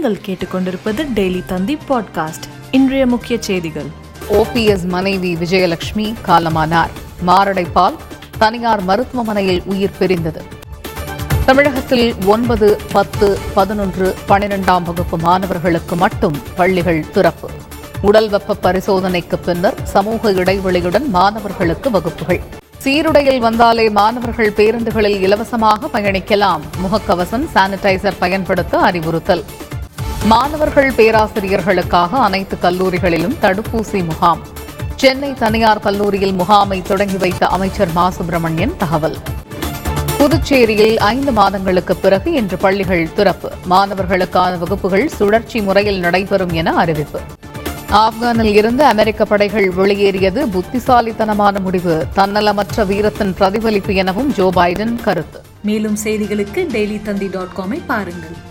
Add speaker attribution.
Speaker 1: நீங்கள் கேட்டுக்கொண்டிருப்பது டெய்லி தந்தி பாட்காஸ்ட். இன்றைய முக்கிய செய்திகள்.
Speaker 2: ஓபிஎஸ் மனைவி விஜயலட்சுமி காலமானார். மாரடைப்பால் தனியார் மருத்துவமனையில் உயிர் பிரிந்தது. தமிழகத்தில் ஒன்பது பத்து பதினொன்று பனிரெண்டாம் வகுப்பு மாணவர்களுக்கு மட்டும் பள்ளிகள் திறப்பு. உடல் வெப்ப பரிசோதனைக்கு பின்னர் சமூக இடைவெளியுடன் மாணவர்களுக்கு வகுப்புகள். சீருடையில் வந்தாலே மாணவர்கள் பேருந்துகளில் இலவசமாக பயணிக்கலாம். முகக்கவசம் சானிடைசர் பயன்படுத்த அறிவுறுத்தல். மாணவர்கள் பேராசிரியர்களுக்காக அனைத்து கல்லூரிகளிலும் தடுப்பூசி முகாம். சென்னை தனியார் கல்லூரியில் முகாமை தொடங்கி வைத்த அமைச்சர் மா. சுப்பிரமணியன் தகவல். புதுச்சேரியில் ஐந்து மாதங்களுக்கு பிறகு இன்று பள்ளிகள் திறப்பு. மாணவர்களுக்கான வகுப்புகள் சுழற்சி முறையில் நடைபெறும் என அறிவிப்பு. ஆப்கானில் இருந்து அமெரிக்க படைகள் வெளியேறியது புத்திசாலித்தனமான முடிவு. தன்னலமற்ற வீரத்தின் பிரதிபலிப்பு எனவும் ஜோ பைடன் கருத்து.
Speaker 1: மேலும் செய்திகளுக்கு டெய்லி தந்தி டாட் காமை பாருங்கள்.